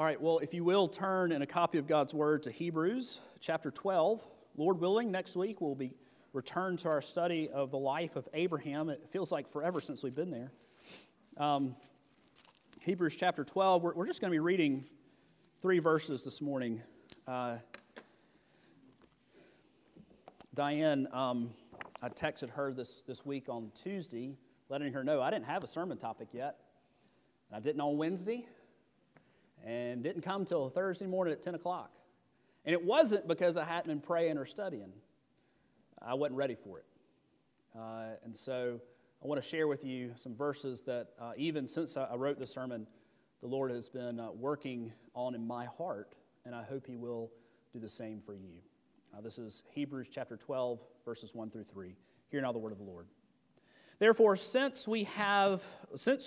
All right, well, if you will turn in a copy of God's Word to Hebrews chapter 12. Lord willing, next week we'll be returned to our study of the life of Abraham. It feels like forever since we've been there. Um, Hebrews chapter 12, we're, we're just going to be reading three verses this morning. Uh, Diane, um, I texted her this, this week on Tuesday, letting her know I didn't have a sermon topic yet. I didn't on Wednesday, and didn't come till Thursday morning at 10 o'clock. And it wasn't because I hadn't been praying or studying, I wasn't ready for it. Uh, and so I want to share with you some verses that, uh, even since I wrote the sermon, the Lord has been uh, working on in my heart, and I hope He will do the same for you. Uh, this is Hebrews chapter 12, verses 1 through 3. Hear now the word of the Lord. Therefore, since we have, since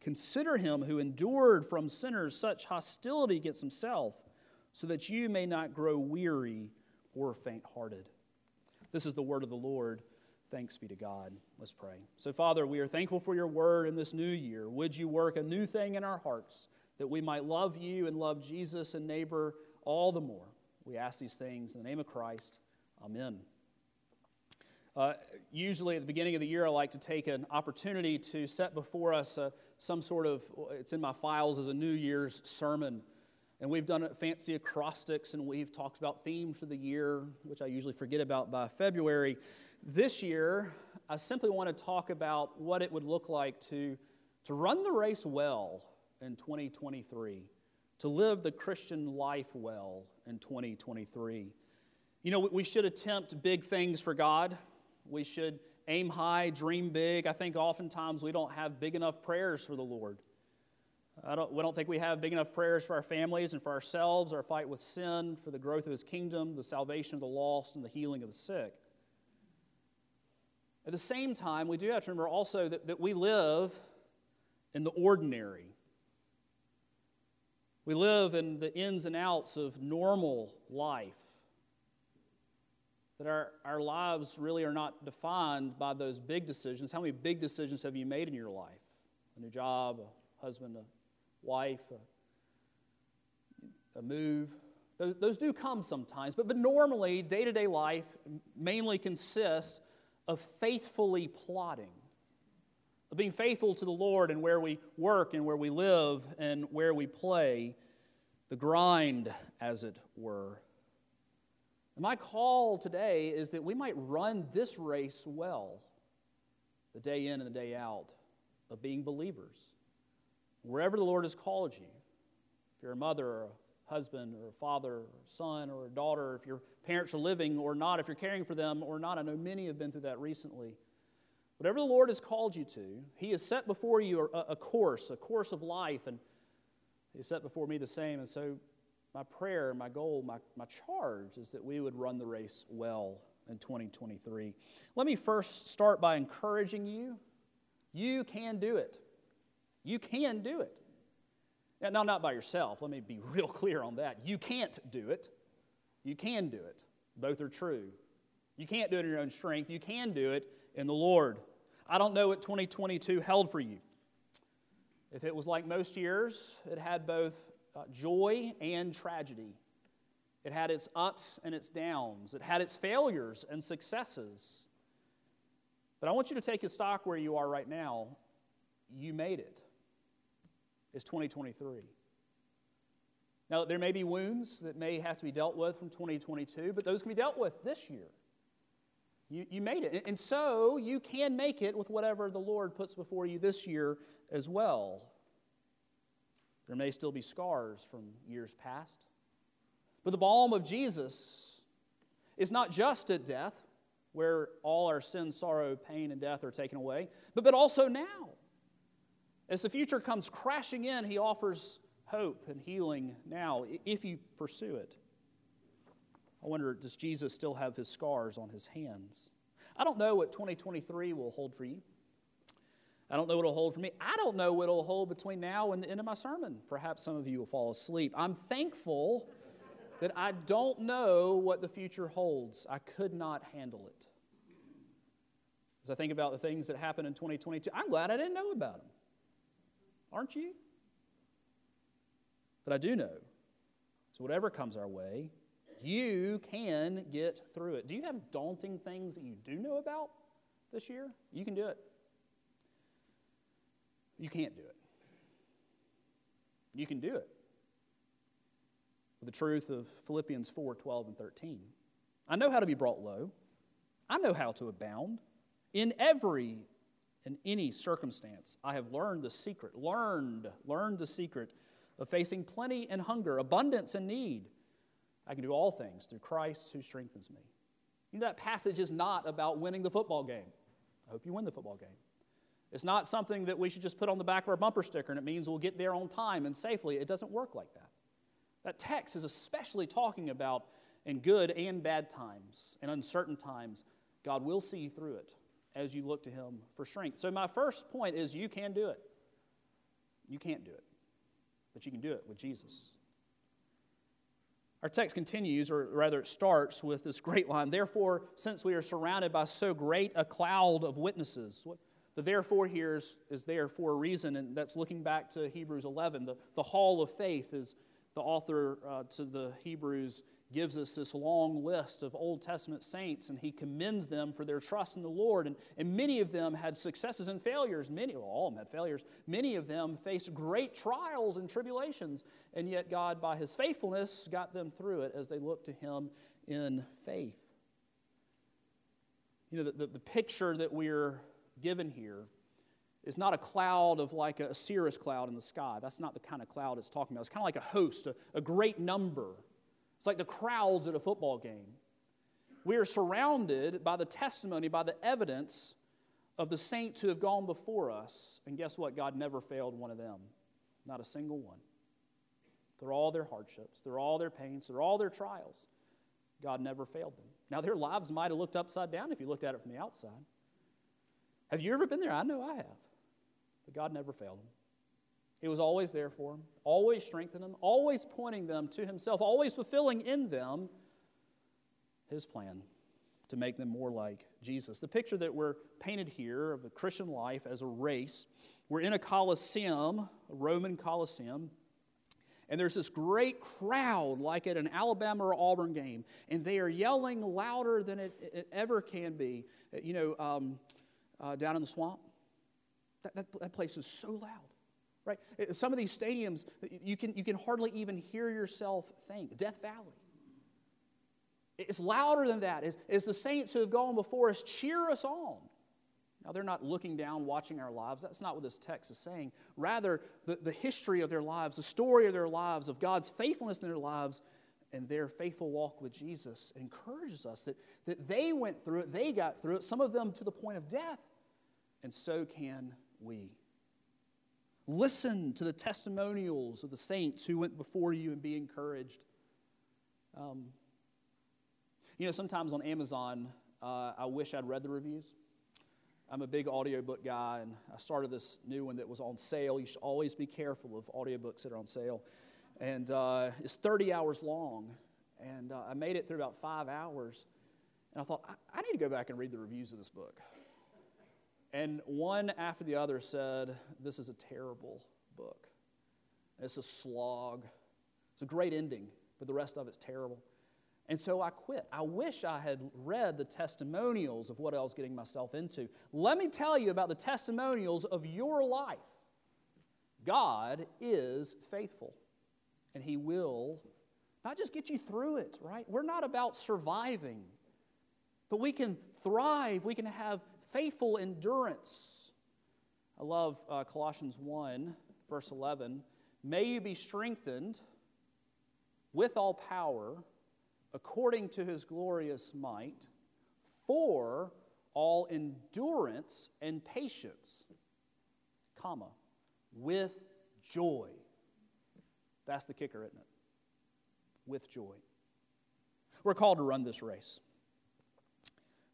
Consider him who endured from sinners such hostility against himself, so that you may not grow weary or faint hearted. This is the word of the Lord. Thanks be to God. Let's pray. So, Father, we are thankful for your word in this new year. Would you work a new thing in our hearts that we might love you and love Jesus and neighbor all the more? We ask these things in the name of Christ. Amen. Uh, usually at the beginning of the year, I like to take an opportunity to set before us a some sort of, it's in my files as a New Year's sermon. And we've done fancy acrostics and we've talked about themes for the year, which I usually forget about by February. This year, I simply want to talk about what it would look like to, to run the race well in 2023, to live the Christian life well in 2023. You know, we should attempt big things for God. We should aim high, dream big. I think oftentimes we don't have big enough prayers for the Lord. I don't, we don't think we have big enough prayers for our families and for ourselves, our fight with sin, for the growth of His kingdom, the salvation of the lost, and the healing of the sick. At the same time, we do have to remember also that, that we live in the ordinary. We live in the ins and outs of normal life that our, our lives really are not defined by those big decisions. How many big decisions have you made in your life? A new job, a husband, a wife, a, a move. Those, those do come sometimes, but, but normally, day to day life mainly consists of faithfully plodding, of being faithful to the Lord and where we work and where we live and where we play, the grind, as it were. My call today is that we might run this race well, the day in and the day out of being believers. Wherever the Lord has called you, if you're a mother or a husband or a father or a son or a daughter, if your parents are living or not, if you're caring for them or not, I know many have been through that recently. Whatever the Lord has called you to, He has set before you a, a course, a course of life, and He set before me the same. And so my prayer, my goal, my, my charge is that we would run the race well in 2023. Let me first start by encouraging you. You can do it. You can do it. Now, not by yourself. Let me be real clear on that. You can't do it. You can do it. Both are true. You can't do it in your own strength. You can do it in the Lord. I don't know what 2022 held for you. If it was like most years, it had both uh, joy and tragedy. It had its ups and its downs. It had its failures and successes. But I want you to take a stock where you are right now. You made it. It's 2023. Now, there may be wounds that may have to be dealt with from 2022, but those can be dealt with this year. You, you made it. And so you can make it with whatever the Lord puts before you this year as well. There may still be scars from years past. But the balm of Jesus is not just at death, where all our sin, sorrow, pain, and death are taken away, but, but also now. As the future comes crashing in, he offers hope and healing now if you pursue it. I wonder, does Jesus still have his scars on his hands? I don't know what 2023 will hold for you. I don't know what it'll hold for me. I don't know what it'll hold between now and the end of my sermon. Perhaps some of you will fall asleep. I'm thankful that I don't know what the future holds. I could not handle it. As I think about the things that happened in 2022, I'm glad I didn't know about them. Aren't you? But I do know. So, whatever comes our way, you can get through it. Do you have daunting things that you do know about this year? You can do it. You can't do it. You can do it. With the truth of Philippians 4 12 and 13. I know how to be brought low, I know how to abound. In every in any circumstance, I have learned the secret, learned, learned the secret of facing plenty and hunger, abundance and need. I can do all things through Christ who strengthens me. You know, that passage is not about winning the football game. I hope you win the football game. It's not something that we should just put on the back of our bumper sticker and it means we'll get there on time and safely. It doesn't work like that. That text is especially talking about in good and bad times and uncertain times, God will see you through it as you look to Him for strength. So, my first point is you can do it. You can't do it, but you can do it with Jesus. Our text continues, or rather, it starts with this great line Therefore, since we are surrounded by so great a cloud of witnesses, what, the therefore here is, is there for a reason, and that's looking back to Hebrews 11. The, the hall of faith is the author uh, to the Hebrews gives us this long list of Old Testament saints, and he commends them for their trust in the Lord. And, and many of them had successes and failures. Many, well, all of them had failures. Many of them faced great trials and tribulations, and yet God, by his faithfulness, got them through it as they looked to him in faith. You know, the, the, the picture that we're given here is not a cloud of like a cirrus cloud in the sky. That's not the kind of cloud it's talking about. It's kind of like a host, a, a great number it's like the crowds at a football game. We are surrounded by the testimony, by the evidence of the saints who have gone before us. And guess what? God never failed one of them. Not a single one. Through all their hardships, through all their pains, through all their trials, God never failed them. Now, their lives might have looked upside down if you looked at it from the outside. Have you ever been there? I know I have. But God never failed them. He was always there for them, always strengthening them, always pointing them to Himself, always fulfilling in them His plan to make them more like Jesus. The picture that we're painted here of the Christian life as a race, we're in a coliseum, a Roman coliseum, and there's this great crowd like at an Alabama or Auburn game, and they are yelling louder than it, it ever can be. You know, um, uh, down in the swamp, that, that, that place is so loud. Right? Some of these stadiums, you can, you can hardly even hear yourself think. Death Valley. It's louder than that. It's, it's the saints who have gone before us cheer us on. Now, they're not looking down, watching our lives. That's not what this text is saying. Rather, the, the history of their lives, the story of their lives, of God's faithfulness in their lives, and their faithful walk with Jesus encourages us that, that they went through it, they got through it, some of them to the point of death, and so can we. Listen to the testimonials of the saints who went before you and be encouraged. Um, you know, sometimes on Amazon, uh, I wish I'd read the reviews. I'm a big audiobook guy, and I started this new one that was on sale. You should always be careful of audiobooks that are on sale. And uh, it's 30 hours long, and uh, I made it through about five hours. And I thought, I, I need to go back and read the reviews of this book. And one after the other said, This is a terrible book. It's a slog. It's a great ending, but the rest of it's terrible. And so I quit. I wish I had read the testimonials of what I was getting myself into. Let me tell you about the testimonials of your life. God is faithful, and He will not just get you through it, right? We're not about surviving, but we can thrive. We can have faithful endurance. I love uh, Colossians 1, verse 11. May you be strengthened with all power according to his glorious might for all endurance and patience, comma, with joy. That's the kicker, isn't it? With joy. We're called to run this race.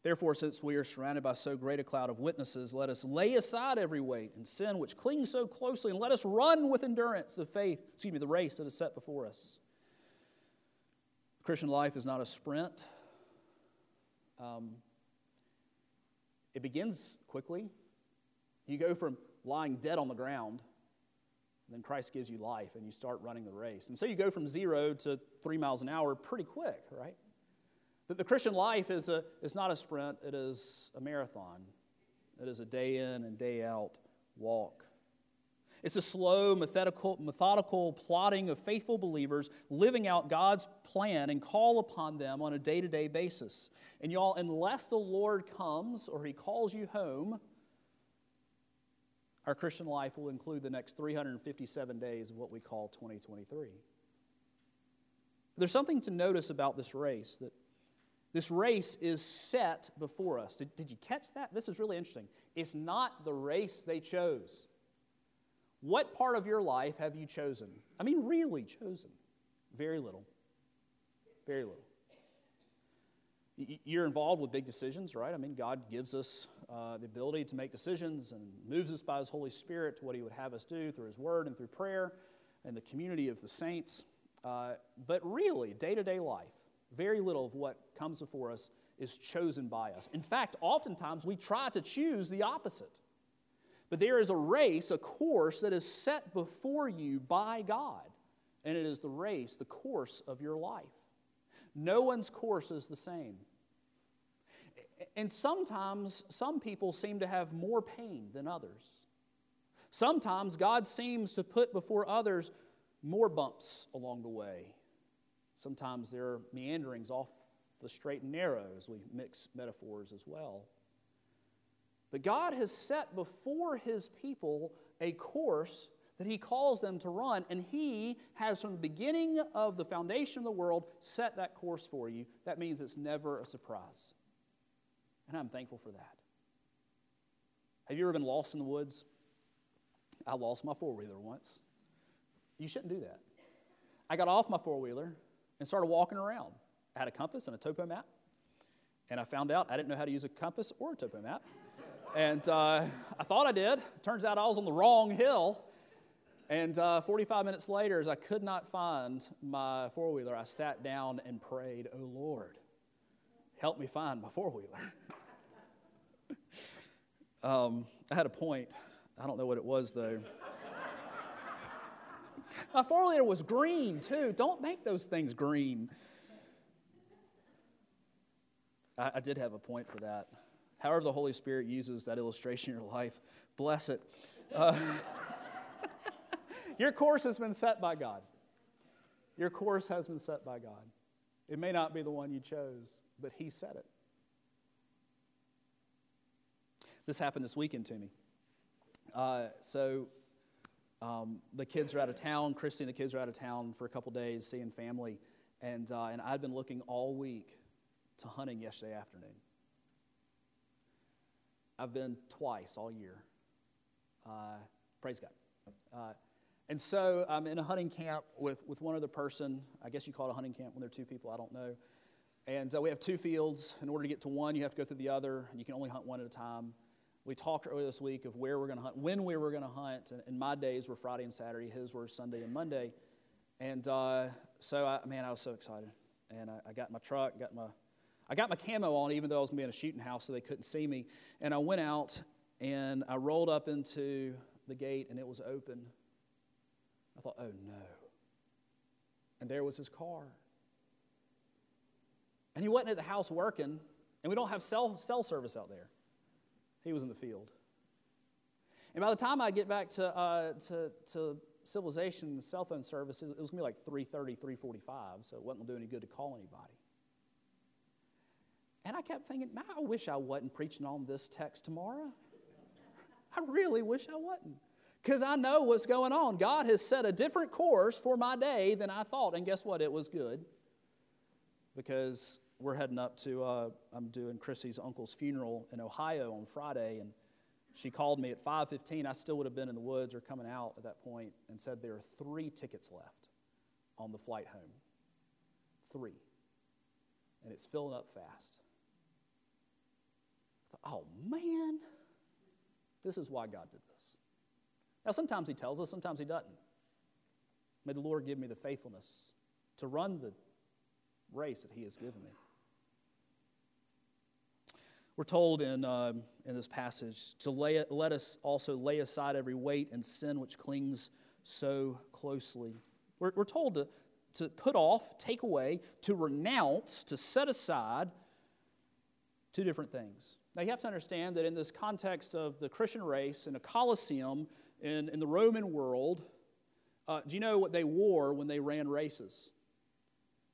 Therefore, since we are surrounded by so great a cloud of witnesses, let us lay aside every weight and sin which clings so closely, and let us run with endurance the faith, excuse me, the race that is set before us. Christian life is not a sprint. Um, it begins quickly. You go from lying dead on the ground, then Christ gives you life, and you start running the race. And so you go from zero to three miles an hour pretty quick, right? That the Christian life is, a, is not a sprint, it is a marathon. It is a day in and day out walk. It's a slow, methodical, methodical plodding of faithful believers living out God's plan and call upon them on a day to day basis. And y'all, unless the Lord comes or He calls you home, our Christian life will include the next 357 days of what we call 2023. There's something to notice about this race that this race is set before us. Did, did you catch that? This is really interesting. It's not the race they chose. What part of your life have you chosen? I mean, really chosen? Very little. Very little. You're involved with big decisions, right? I mean, God gives us uh, the ability to make decisions and moves us by His Holy Spirit to what He would have us do through His Word and through prayer and the community of the saints. Uh, but really, day to day life, very little of what comes before us is chosen by us. In fact, oftentimes we try to choose the opposite. But there is a race, a course that is set before you by God, and it is the race, the course of your life. No one's course is the same. And sometimes some people seem to have more pain than others. Sometimes God seems to put before others more bumps along the way. Sometimes there are meanderings off the straight and narrow as we mix metaphors as well. But God has set before His people a course that He calls them to run, and He has, from the beginning of the foundation of the world, set that course for you. That means it's never a surprise. And I'm thankful for that. Have you ever been lost in the woods? I lost my four wheeler once. You shouldn't do that. I got off my four wheeler and started walking around. I had a compass and a topo map, and I found out I didn't know how to use a compass or a topo map. And uh, I thought I did. Turns out I was on the wrong hill. And uh, 45 minutes later, as I could not find my four wheeler, I sat down and prayed, Oh Lord, help me find my four wheeler. um, I had a point. I don't know what it was, though. My four wheeler was green, too. Don't make those things green. I, I did have a point for that. However, the Holy Spirit uses that illustration in your life, bless it. Uh, your course has been set by God. Your course has been set by God. It may not be the one you chose, but He set it. This happened this weekend to me. Uh, so um, the kids are out of town. Christy and the kids are out of town for a couple days, seeing family, and uh, and I'd been looking all week to hunting yesterday afternoon. I've been twice all year. Uh, praise God. Uh, and so I'm in a hunting camp with, with one other person. I guess you call it a hunting camp when there are two people, I don't know. And uh, we have two fields. In order to get to one, you have to go through the other, and you can only hunt one at a time. We talked earlier this week of where we're going to hunt, when we were going to hunt. And, and, my days were Friday and Saturday, his were Sunday and Monday. And uh, so, I, man, I was so excited. And I, I got my truck, got my I got my camo on, even though I was going to be in a shooting house, so they couldn't see me. And I went out and I rolled up into the gate, and it was open. I thought, oh no. And there was his car. And he wasn't at the house working, and we don't have cell, cell service out there. He was in the field. And by the time I get back to, uh, to, to civilization cell phone service, it was going to be like 3.30, 3.45, so it wasn't going to do any good to call anybody. And I kept thinking, man, I wish I wasn't preaching on this text tomorrow. I really wish I wasn't. Because I know what's going on. God has set a different course for my day than I thought. And guess what? It was good. Because we're heading up to, uh, I'm doing Chrissy's uncle's funeral in Ohio on Friday. And she called me at 5.15. I still would have been in the woods or coming out at that point and said there are three tickets left on the flight home. Three. and it's filling up fast. oh man, this is why God did this. Now, sometimes He tells us, sometimes He doesn't. May the Lord give me the faithfulness to run the race that He has given me. We're told in, uh, in this passage to lay, let us also lay aside every weight and sin which clings so closely. We're, we're told to, to put off, take away, to renounce, to set aside two different things. Now, you have to understand that in this context of the Christian race in a Colosseum in, in the Roman world, uh, do you know what they wore when they ran races?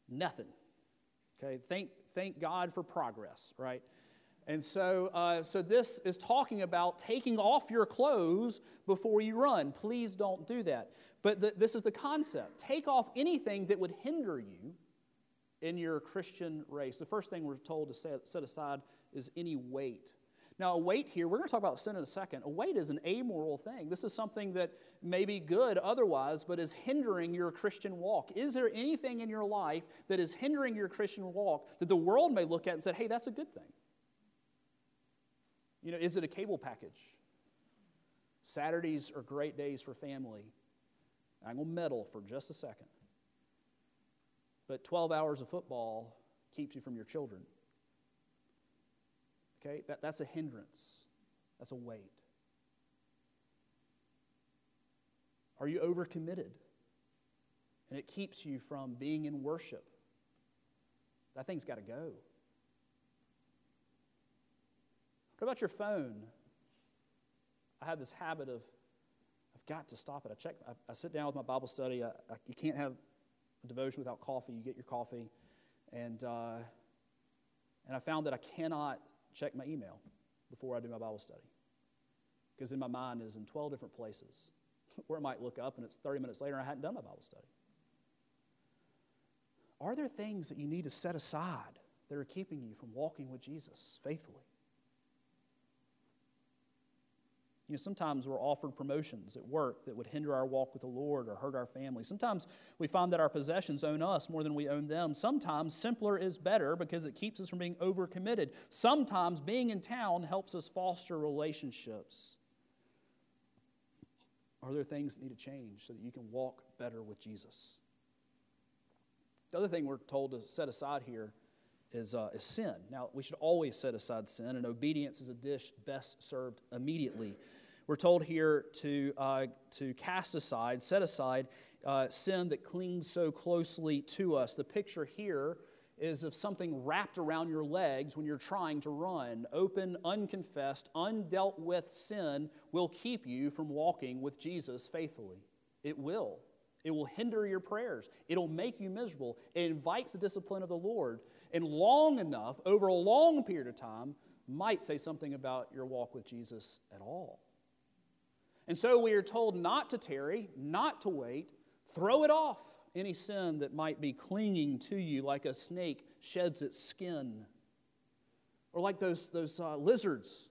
Nothing. Okay, thank, thank God for progress, right? And so, uh, so this is talking about taking off your clothes before you run. Please don't do that. But the, this is the concept take off anything that would hinder you in your Christian race. The first thing we're told to set, set aside is any weight. Now, a weight here, we're going to talk about sin in a second. A weight is an amoral thing. This is something that may be good otherwise, but is hindering your Christian walk. Is there anything in your life that is hindering your Christian walk that the world may look at and say, hey, that's a good thing? You know, is it a cable package? Saturdays are great days for family. I'm going to meddle for just a second. But 12 hours of football keeps you from your children. Okay? That, that's a hindrance, that's a weight. Are you overcommitted? And it keeps you from being in worship. That thing's got to go. What about your phone? I have this habit of, I've got to stop it. I check, I, I sit down with my Bible study. I, I, you can't have a devotion without coffee. You get your coffee. And, uh, and I found that I cannot check my email before I do my Bible study. Because in my mind is in 12 different places where I might look up and it's 30 minutes later and I hadn't done my Bible study. Are there things that you need to set aside that are keeping you from walking with Jesus faithfully? You know, sometimes we're offered promotions at work that would hinder our walk with the Lord or hurt our family. Sometimes we find that our possessions own us more than we own them. Sometimes simpler is better because it keeps us from being overcommitted. Sometimes being in town helps us foster relationships. Are there things that need to change so that you can walk better with Jesus? The other thing we're told to set aside here is, uh, is sin. Now, we should always set aside sin, and obedience is a dish best served immediately. We're told here to, uh, to cast aside, set aside uh, sin that clings so closely to us. The picture here is of something wrapped around your legs when you're trying to run. Open, unconfessed, undealt with sin will keep you from walking with Jesus faithfully. It will. It will hinder your prayers. It'll make you miserable. It invites the discipline of the Lord. And long enough, over a long period of time, might say something about your walk with Jesus at all. And so we are told not to tarry, not to wait, throw it off, any sin that might be clinging to you like a snake sheds its skin, or like those, those uh, lizards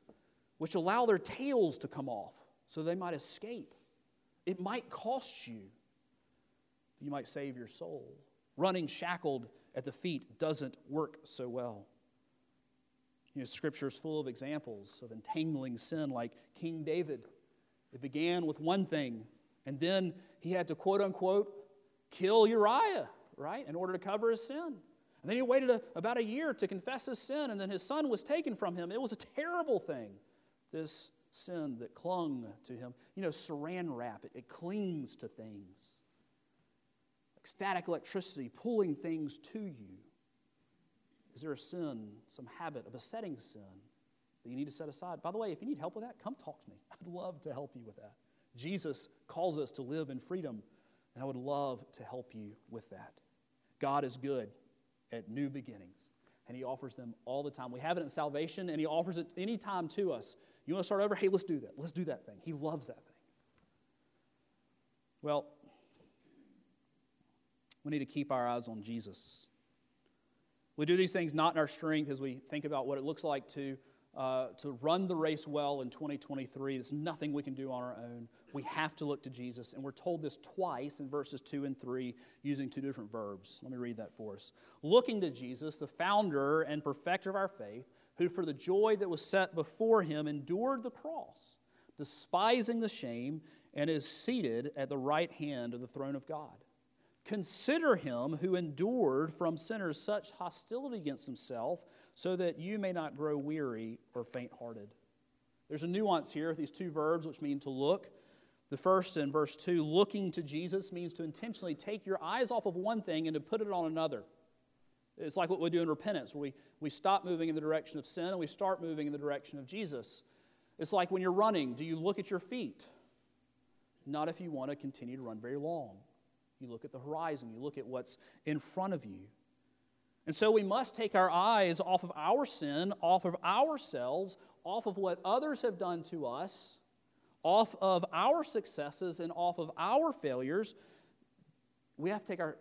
which allow their tails to come off so they might escape. It might cost you, you might save your soul. Running shackled at the feet doesn't work so well. You know, Scripture is full of examples of entangling sin, like King David it began with one thing, and then he had to quote unquote kill Uriah, right, in order to cover his sin. And then he waited a, about a year to confess his sin, and then his son was taken from him. It was a terrible thing, this sin that clung to him. You know, saran wrap, it, it clings to things. Static electricity pulling things to you. Is there a sin, some habit, a besetting sin that you need to set aside. By the way, if you need help with that, come talk to me. I'd love to help you with that. Jesus calls us to live in freedom, and I would love to help you with that. God is good at new beginnings, and He offers them all the time. We have it in salvation, and He offers it anytime to us. You want to start over? Hey, let's do that. Let's do that thing. He loves that thing. Well, we need to keep our eyes on Jesus. We do these things not in our strength as we think about what it looks like to uh, to run the race well in 2023. There's nothing we can do on our own. We have to look to Jesus. And we're told this twice in verses 2 and 3 using two different verbs. Let me read that for us. Looking to Jesus, the founder and perfecter of our faith, who for the joy that was set before him endured the cross, despising the shame, and is seated at the right hand of the throne of God. Consider him who endured from sinners such hostility against himself so that you may not grow weary or faint hearted. There's a nuance here with these two verbs, which mean to look. The first in verse 2, looking to Jesus, means to intentionally take your eyes off of one thing and to put it on another. It's like what we do in repentance, where we, we stop moving in the direction of sin and we start moving in the direction of Jesus. It's like when you're running, do you look at your feet? Not if you want to continue to run very long. You look at the horizon, you look at what's in front of you. And so we must take our eyes off of our sin, off of ourselves, off of what others have done to us, off of our successes, and off of our failures. We have to take our,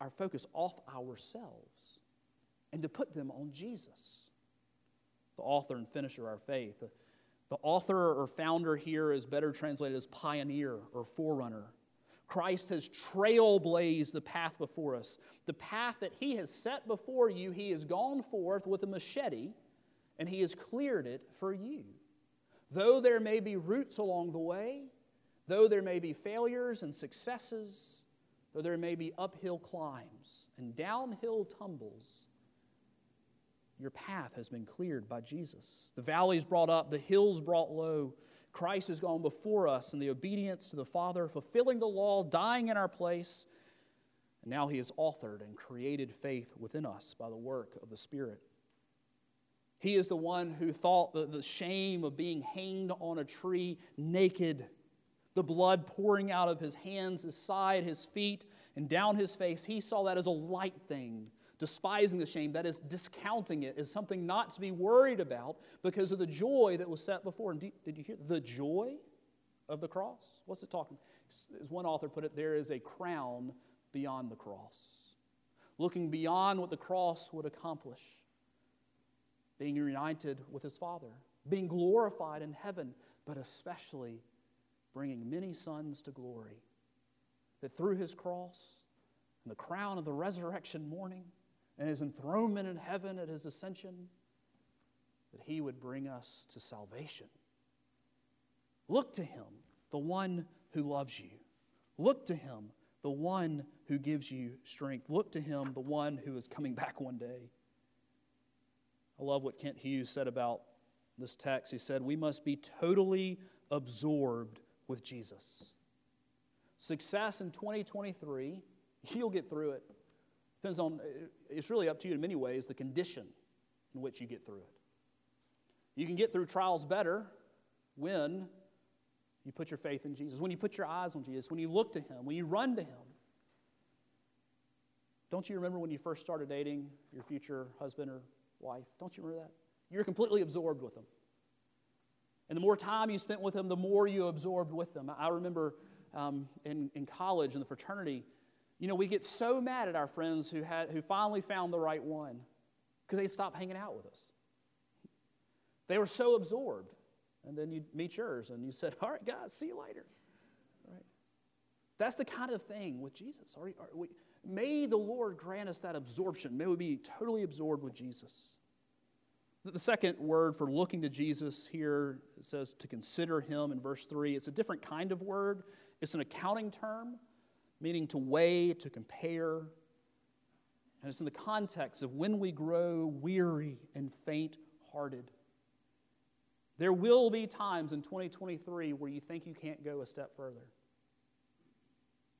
our focus off ourselves and to put them on Jesus, the author and finisher of our faith. The author or founder here is better translated as pioneer or forerunner. Christ has trailblazed the path before us. The path that He has set before you, He has gone forth with a machete and He has cleared it for you. Though there may be roots along the way, though there may be failures and successes, though there may be uphill climbs and downhill tumbles, your path has been cleared by Jesus. The valleys brought up, the hills brought low. Christ has gone before us in the obedience to the Father, fulfilling the law, dying in our place. And now he has authored and created faith within us by the work of the Spirit. He is the one who thought the, the shame of being hanged on a tree naked, the blood pouring out of his hands, his side, his feet, and down his face. He saw that as a light thing despising the shame, that is, discounting it as something not to be worried about because of the joy that was set before. And did you hear the joy of the cross? What's it talking? As one author put it, there is a crown beyond the cross. Looking beyond what the cross would accomplish, being united with his Father, being glorified in heaven, but especially bringing many sons to glory. That through his cross and the crown of the resurrection morning, and his enthronement in heaven at his ascension, that he would bring us to salvation. Look to him, the one who loves you. Look to him, the one who gives you strength. Look to him, the one who is coming back one day. I love what Kent Hughes said about this text. He said, We must be totally absorbed with Jesus. Success in 2023, you'll get through it. Depends on, it's really up to you in many ways, the condition in which you get through it. You can get through trials better when you put your faith in Jesus, when you put your eyes on Jesus, when you look to Him, when you run to Him. Don't you remember when you first started dating your future husband or wife? Don't you remember that? You're completely absorbed with them. And the more time you spent with them, the more you absorbed with them. I remember um, in, in college, in the fraternity, you know, we get so mad at our friends who, had, who finally found the right one because they stopped hanging out with us. They were so absorbed. And then you meet yours and you said, All right, guys, see you later. Right? That's the kind of thing with Jesus. Are, are we, may the Lord grant us that absorption. May we be totally absorbed with Jesus. The second word for looking to Jesus here says to consider him in verse 3. It's a different kind of word, it's an accounting term meaning to weigh, to compare. And it's in the context of when we grow weary and faint hearted. There will be times in 2023 where you think you can't go a step further.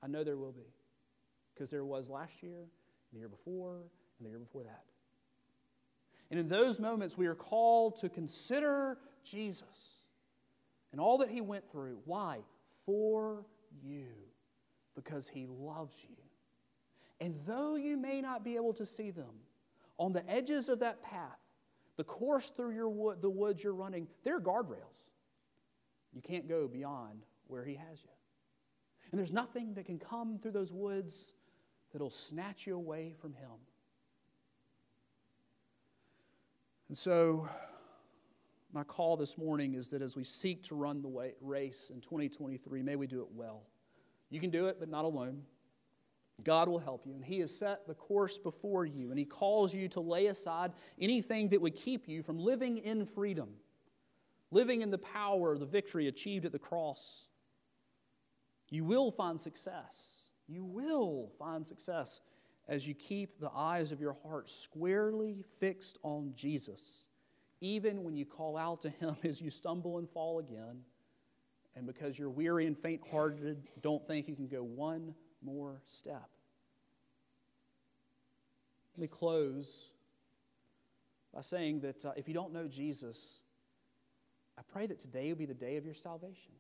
I know there will be, because there was last year, and the year before, and the year before that. And in those moments, we are called to consider Jesus and all that he went through. Why? For you because He loves you. And though you may not be able to see them, on the edges of that path, the course through your wood, the woods you're running, there are guardrails. You can't go beyond where He has you. And there's nothing that can come through those woods that'll snatch you away from Him. And so, my call this morning is that as we seek to run the race in 2023, may we do it well. You can do it, but not alone. God will help you, and He has set the course before you, and He calls you to lay aside anything that would keep you from living in freedom, living in the power of the victory achieved at the cross. You will find success. You will find success as you keep the eyes of your heart squarely fixed on Jesus even when you call out to Him as you stumble and fall again, and because you're weary and faint hearted, don't think you can go one more step. Let me close by saying that uh, if you don't know Jesus, I pray that today will be the day of your salvation.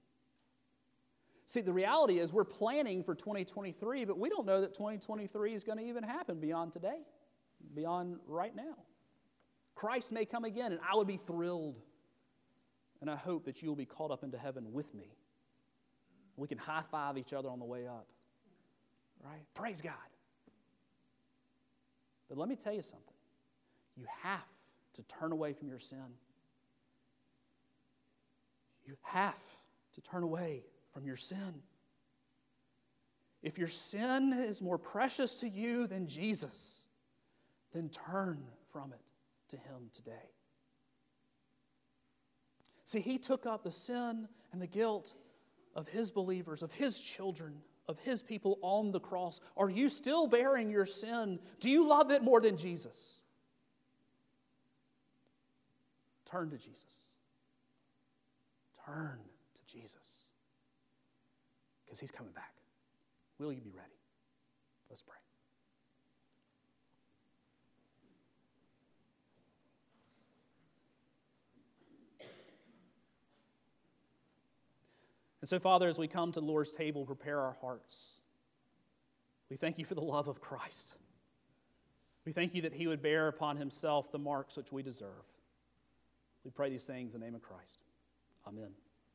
See, the reality is we're planning for 2023, but we don't know that 2023 is going to even happen beyond today, beyond right now. Christ may come again, and I would be thrilled. And I hope that you will be caught up into heaven with me. We can high five each other on the way up. Right? Praise God. But let me tell you something. You have to turn away from your sin. You have to turn away from your sin. If your sin is more precious to you than Jesus, then turn from it to Him today. See, He took up the sin and the guilt of His believers, of His children, of His people on the cross. Are you still bearing your sin? Do you love it more than Jesus? Turn to Jesus. Turn to Jesus. Because He's coming back. Will you be ready? Let's pray. And so, Father, as we come to the Lord's table, prepare our hearts. We thank you for the love of Christ. We thank you that he would bear upon himself the marks which we deserve. We pray these things in the name of Christ. Amen.